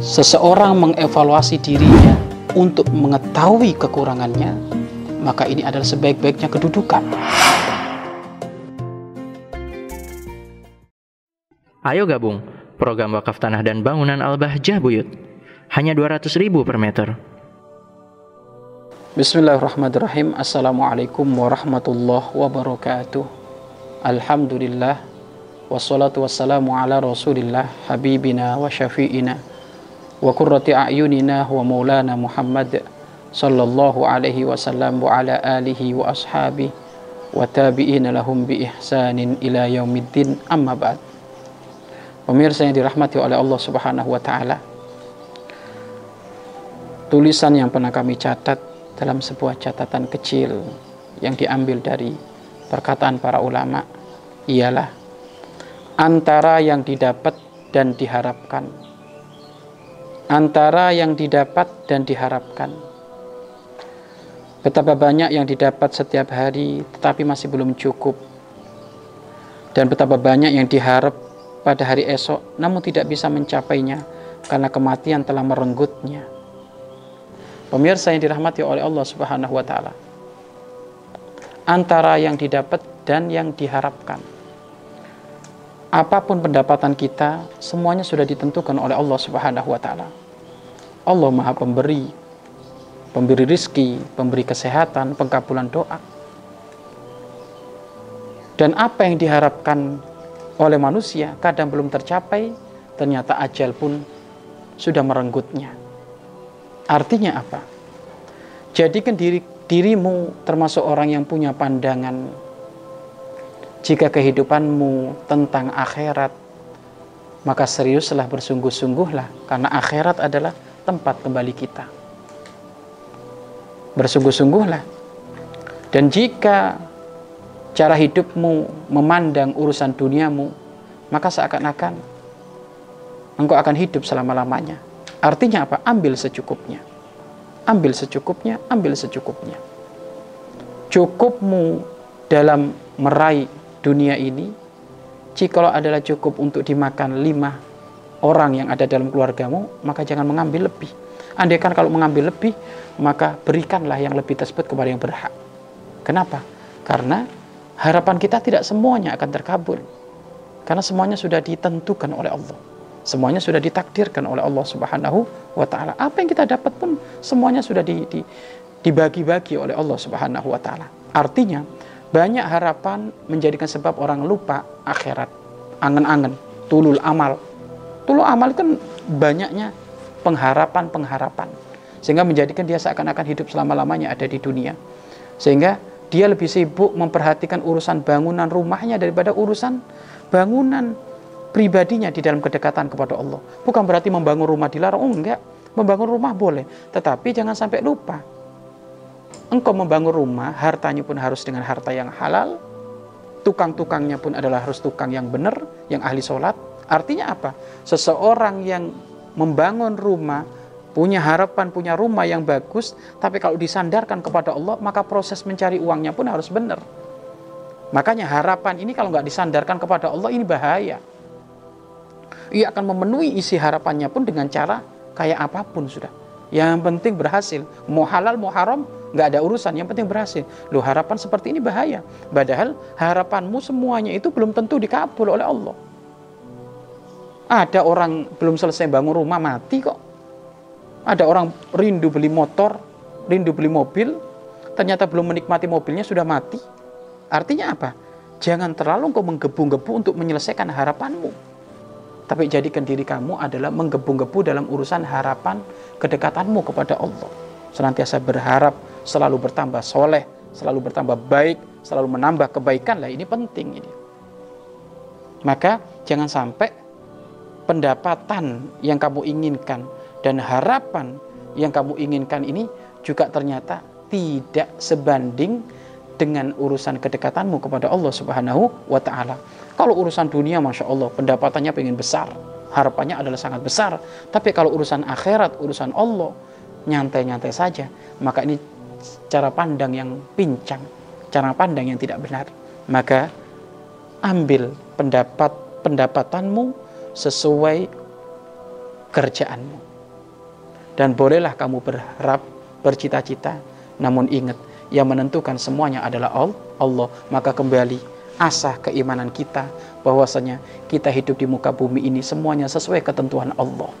seseorang mengevaluasi dirinya untuk mengetahui kekurangannya, maka ini adalah sebaik-baiknya kedudukan. Ayo gabung program wakaf tanah dan bangunan Al-Bahjah Buyut. Hanya 200 ribu per meter. Bismillahirrahmanirrahim. Assalamualaikum warahmatullahi wabarakatuh. Alhamdulillah. Wassalatu wassalamu ala rasulillah habibina wa syafi'ina wa qurrati a'yunina wa maulana Muhammad sallallahu alaihi wasallam wa ala alihi wa ashabi wa tabi'ina lahum bi ihsanin ila yaumiddin amma ba'd. Pemirsa yang dirahmati oleh Allah Subhanahu wa taala. Tulisan yang pernah kami catat dalam sebuah catatan kecil yang diambil dari perkataan para ulama ialah antara yang didapat dan diharapkan. Antara yang didapat dan diharapkan. Betapa banyak yang didapat setiap hari tetapi masih belum cukup. Dan betapa banyak yang diharap pada hari esok namun tidak bisa mencapainya karena kematian telah merenggutnya. Pemirsa yang dirahmati oleh Allah Subhanahu wa taala. Antara yang didapat dan yang diharapkan apa pun pendapatan kita, semuanya sudah ditentukan oleh Allah Subhanahu wa taala. Allah Maha Pemberi, pemberi rizki, pemberi kesehatan, pengkabulan doa. Dan apa yang diharapkan oleh manusia kadang belum tercapai, ternyata ajal pun sudah merenggutnya. Artinya apa? Jadikan diri, dirimu termasuk orang yang punya pandangan jika kehidupanmu tentang akhirat, maka seriuslah bersungguh-sungguhlah karena akhirat adalah tempat kembali kita. Bersungguh-sungguhlah. Dan jika cara hidupmu memandang urusan duniamu, maka seakan-akan engkau akan hidup selama-lamanya. Artinya apa? Ambil secukupnya. Ambil secukupnya, ambil secukupnya. Cukupmu dalam meraih dunia ini jikalau adalah cukup untuk dimakan lima orang yang ada dalam keluargamu maka jangan mengambil lebih andaikan kalau mengambil lebih maka berikanlah yang lebih tersebut kepada yang berhak kenapa? karena harapan kita tidak semuanya akan terkabul karena semuanya sudah ditentukan oleh Allah semuanya sudah ditakdirkan oleh Allah Subhanahu wa taala apa yang kita dapat pun semuanya sudah di, di, dibagi-bagi oleh Allah Subhanahu wa taala artinya banyak harapan menjadikan sebab orang lupa akhirat. Angen-angen, tulul amal. Tulul amal kan banyaknya pengharapan-pengharapan. Sehingga menjadikan dia seakan-akan hidup selama-lamanya ada di dunia. Sehingga dia lebih sibuk memperhatikan urusan bangunan rumahnya daripada urusan bangunan pribadinya di dalam kedekatan kepada Allah. Bukan berarti membangun rumah dilarang, oh enggak. Membangun rumah boleh, tetapi jangan sampai lupa engkau membangun rumah, hartanya pun harus dengan harta yang halal, tukang-tukangnya pun adalah harus tukang yang benar, yang ahli sholat. Artinya apa? Seseorang yang membangun rumah, punya harapan, punya rumah yang bagus, tapi kalau disandarkan kepada Allah, maka proses mencari uangnya pun harus benar. Makanya harapan ini kalau nggak disandarkan kepada Allah, ini bahaya. Ia akan memenuhi isi harapannya pun dengan cara kayak apa pun sudah. Yang penting berhasil. Mau halal, mau haram, nggak ada urusan. Yang penting berhasil. Loh harapan seperti ini bahaya. Padahal harapanmu semuanya itu belum tentu dikabul oleh Allah. Ada orang belum selesai bangun rumah mati kok. Ada orang rindu beli motor, rindu beli mobil, ternyata belum menikmati mobilnya sudah mati. Artinya apa? Jangan terlalu kau menggebu-gebu untuk menyelesaikan harapanmu tapi jadikan diri kamu adalah menggebu-gebu dalam urusan harapan kedekatanmu kepada Allah. Senantiasa berharap, selalu bertambah soleh, selalu bertambah baik, selalu menambah kebaikan lah ini penting ini. Maka jangan sampai pendapatan yang kamu inginkan dan harapan yang kamu inginkan ini juga ternyata tidak sebanding dengan urusan kedekatanmu kepada Allah Subhanahu wa taala. Kalau urusan dunia, masya Allah, pendapatannya pengen besar, harapannya adalah sangat besar. Tapi kalau urusan akhirat, urusan Allah, nyantai-nyantai saja, maka ini cara pandang yang pincang, cara pandang yang tidak benar. Maka ambil pendapat pendapatanmu sesuai kerjaanmu. Dan bolehlah kamu berharap, bercita-cita, namun ingat, yang menentukan semuanya adalah Allah. Maka kembali asah keimanan kita bahwasanya kita hidup di muka bumi ini semuanya sesuai ketentuan Allah.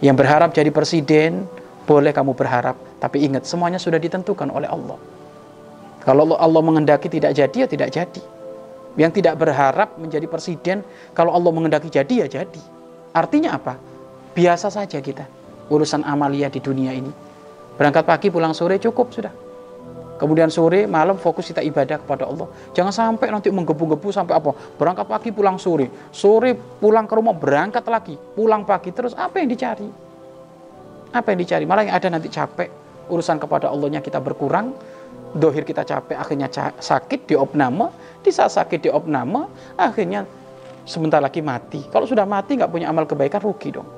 Yang berharap jadi presiden, boleh kamu berharap, tapi ingat semuanya sudah ditentukan oleh Allah. Kalau Allah mengendaki tidak jadi ya tidak jadi. Yang tidak berharap menjadi presiden, kalau Allah mengendaki jadi ya jadi. Artinya apa? Biasa saja kita urusan amalia di dunia ini. Berangkat pagi pulang sore cukup sudah. Kemudian sore, malam fokus kita ibadah kepada Allah. Jangan sampai nanti menggebu-gebu sampai apa? Berangkat pagi pulang sore. Sore pulang ke rumah berangkat lagi. Pulang pagi terus apa yang dicari? Apa yang dicari? Malah yang ada nanti capek. Urusan kepada Allahnya kita berkurang dohir kita capek akhirnya sakit di opname. Di saat sakit di opname akhirnya sebentar lagi mati. Kalau sudah mati nggak punya amal kebaikan rugi dong.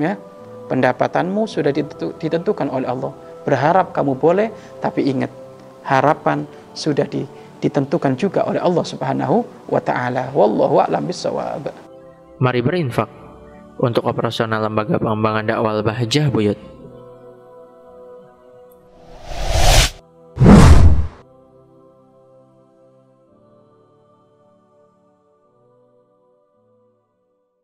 Ya pendapatanmu sudah ditentukan oleh Allah. Berharap kamu boleh tapi ingat harapan sudah ditentukan juga oleh Allah Subhanahu wa taala. Wallahu a'lam bissawab. Mari berinfak untuk operasional lembaga pengembangan dakwah Bahjah Buyut